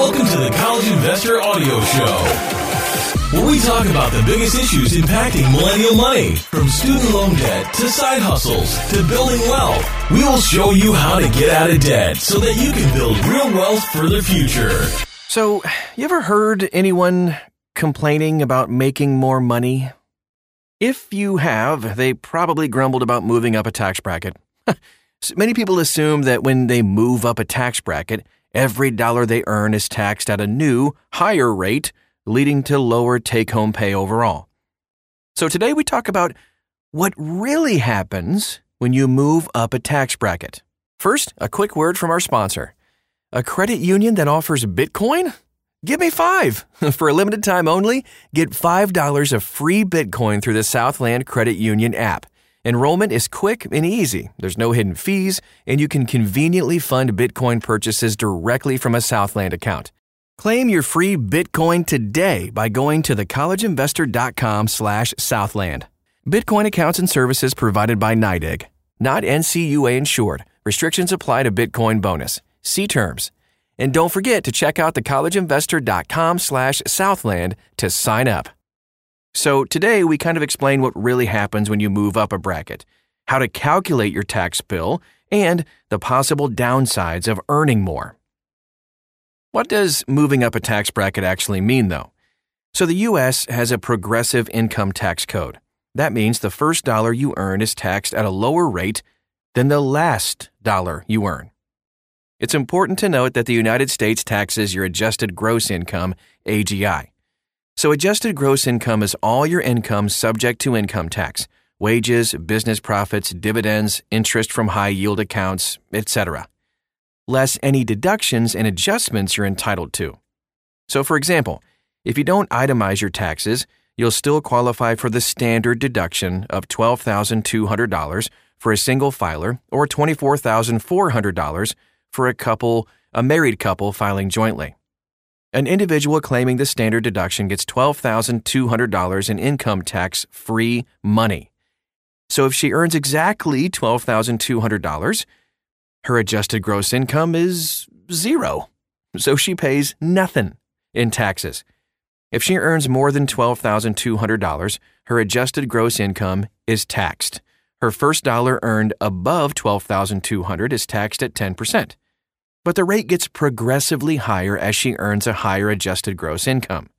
Welcome to the College Investor Audio Show, where we talk about the biggest issues impacting millennial money, from student loan debt to side hustles to building wealth. We will show you how to get out of debt so that you can build real wealth for the future. So, you ever heard anyone complaining about making more money? If you have, they probably grumbled about moving up a tax bracket. Many people assume that when they move up a tax bracket, Every dollar they earn is taxed at a new, higher rate, leading to lower take home pay overall. So today we talk about what really happens when you move up a tax bracket. First, a quick word from our sponsor. A credit union that offers Bitcoin? Give me five. For a limited time only, get $5 of free Bitcoin through the Southland Credit Union app. Enrollment is quick and easy. There's no hidden fees, and you can conveniently fund Bitcoin purchases directly from a Southland account. Claim your free Bitcoin today by going to thecollegeinvestor.com/southland. Bitcoin accounts and services provided by NYDIG, not NCUA insured. Restrictions apply to Bitcoin bonus. See terms. And don't forget to check out thecollegeinvestor.com/southland to sign up. So today we kind of explain what really happens when you move up a bracket, how to calculate your tax bill, and the possible downsides of earning more. What does moving up a tax bracket actually mean, though? So the U.S. has a progressive income tax code. That means the first dollar you earn is taxed at a lower rate than the last dollar you earn. It's important to note that the United States taxes your adjusted gross income, AGI. So, adjusted gross income is all your income subject to income tax wages, business profits, dividends, interest from high yield accounts, etc. Less any deductions and adjustments you're entitled to. So, for example, if you don't itemize your taxes, you'll still qualify for the standard deduction of $12,200 for a single filer or $24,400 for a couple, a married couple filing jointly. An individual claiming the standard deduction gets $12,200 in income tax free money. So if she earns exactly $12,200, her adjusted gross income is zero. So she pays nothing in taxes. If she earns more than $12,200, her adjusted gross income is taxed. Her first dollar earned above $12,200 is taxed at 10% but the rate gets progressively higher as she earns a higher adjusted gross income.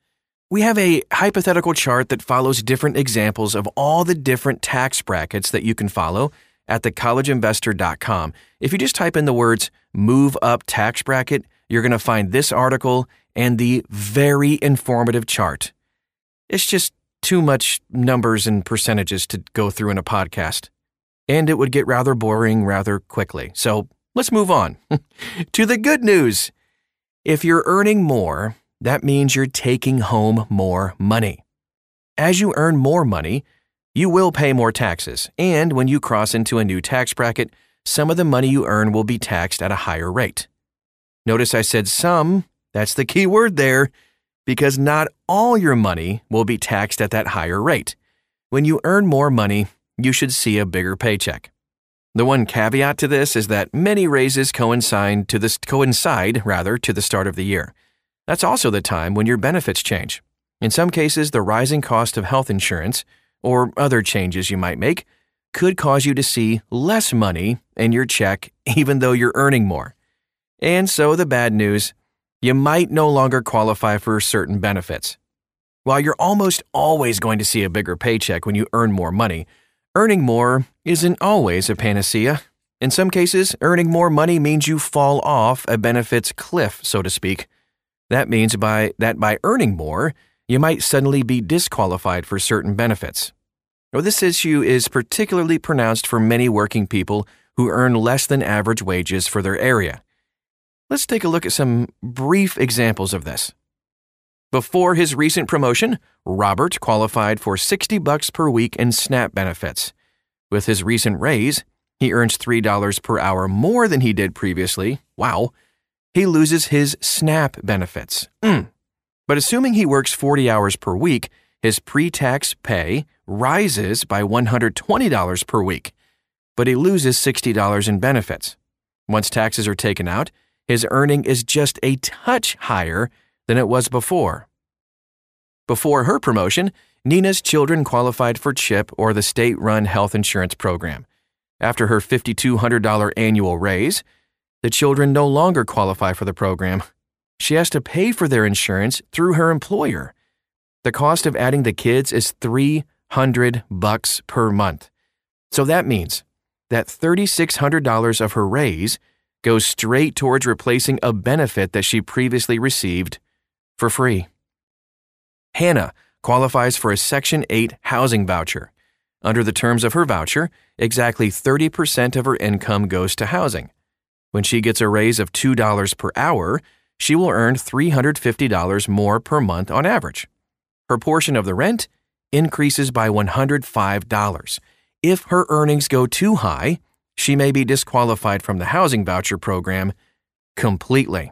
We have a hypothetical chart that follows different examples of all the different tax brackets that you can follow at thecollegeinvestor.com. If you just type in the words move up tax bracket, you're going to find this article and the very informative chart. It's just too much numbers and percentages to go through in a podcast. And it would get rather boring rather quickly. So Let's move on to the good news. If you're earning more, that means you're taking home more money. As you earn more money, you will pay more taxes, and when you cross into a new tax bracket, some of the money you earn will be taxed at a higher rate. Notice I said some, that's the key word there, because not all your money will be taxed at that higher rate. When you earn more money, you should see a bigger paycheck. The one caveat to this is that many raises coincide to this coincide rather to the start of the year. That's also the time when your benefits change. In some cases, the rising cost of health insurance or other changes you might make could cause you to see less money in your check even though you're earning more. And so the bad news, you might no longer qualify for certain benefits. While you're almost always going to see a bigger paycheck when you earn more money, Earning more isn't always a panacea. In some cases, earning more money means you fall off a benefits cliff, so to speak. That means by that by earning more, you might suddenly be disqualified for certain benefits. Now, this issue is particularly pronounced for many working people who earn less than average wages for their area. Let's take a look at some brief examples of this. Before his recent promotion, Robert qualified for 60 bucks per week in SNAP benefits. With his recent raise, he earns $3 per hour more than he did previously. Wow. He loses his SNAP benefits. Mm. But assuming he works 40 hours per week, his pre tax pay rises by $120 per week, but he loses $60 in benefits. Once taxes are taken out, his earning is just a touch higher than it was before. Before her promotion, Nina's children qualified for CHIP or the state run health insurance program. After her $5,200 annual raise, the children no longer qualify for the program. She has to pay for their insurance through her employer. The cost of adding the kids is 300 bucks per month. So that means that $3600 of her raise goes straight towards replacing a benefit that she previously received for free. Hannah qualifies for a Section 8 housing voucher. Under the terms of her voucher, exactly 30% of her income goes to housing. When she gets a raise of $2 per hour, she will earn $350 more per month on average. Her portion of the rent increases by $105. If her earnings go too high, she may be disqualified from the housing voucher program completely.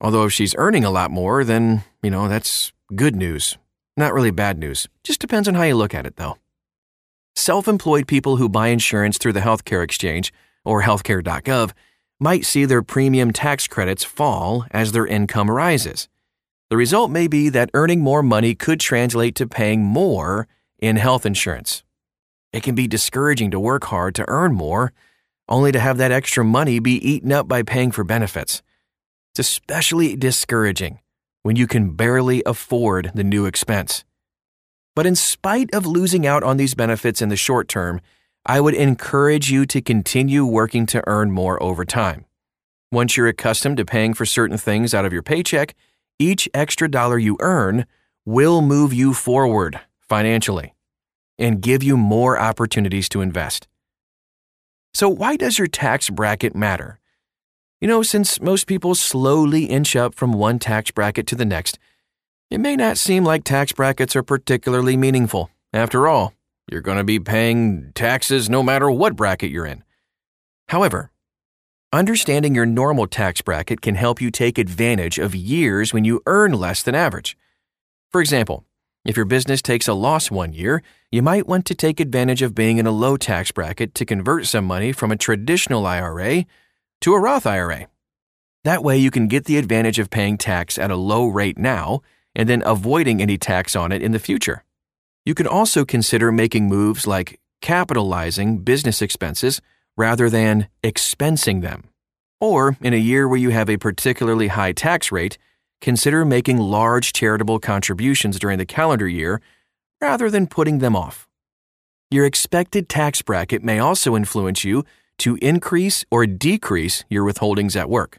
Although if she's earning a lot more, then, you know, that's good news. Not really bad news. Just depends on how you look at it, though. Self employed people who buy insurance through the healthcare exchange or healthcare.gov might see their premium tax credits fall as their income rises. The result may be that earning more money could translate to paying more in health insurance. It can be discouraging to work hard to earn more, only to have that extra money be eaten up by paying for benefits. It's especially discouraging when you can barely afford the new expense. But in spite of losing out on these benefits in the short term, I would encourage you to continue working to earn more over time. Once you're accustomed to paying for certain things out of your paycheck, each extra dollar you earn will move you forward financially and give you more opportunities to invest. So, why does your tax bracket matter? You know, since most people slowly inch up from one tax bracket to the next, it may not seem like tax brackets are particularly meaningful. After all, you're going to be paying taxes no matter what bracket you're in. However, understanding your normal tax bracket can help you take advantage of years when you earn less than average. For example, if your business takes a loss one year, you might want to take advantage of being in a low tax bracket to convert some money from a traditional IRA to a Roth IRA. That way, you can get the advantage of paying tax at a low rate now and then avoiding any tax on it in the future. You can also consider making moves like capitalizing business expenses rather than expensing them. Or, in a year where you have a particularly high tax rate, consider making large charitable contributions during the calendar year rather than putting them off. Your expected tax bracket may also influence you to increase or decrease your withholdings at work.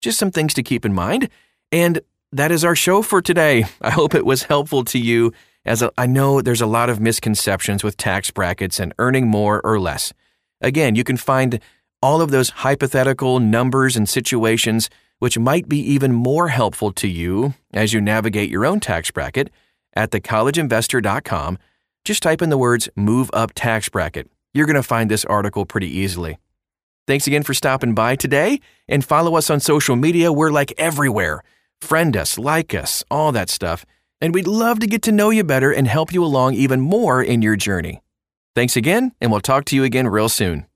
Just some things to keep in mind. And that is our show for today. I hope it was helpful to you, as I know there's a lot of misconceptions with tax brackets and earning more or less. Again, you can find all of those hypothetical numbers and situations which might be even more helpful to you as you navigate your own tax bracket at thecollegeinvestor.com. Just type in the words move up tax bracket you're going to find this article pretty easily. Thanks again for stopping by today and follow us on social media. We're like everywhere. Friend us, like us, all that stuff. And we'd love to get to know you better and help you along even more in your journey. Thanks again, and we'll talk to you again real soon.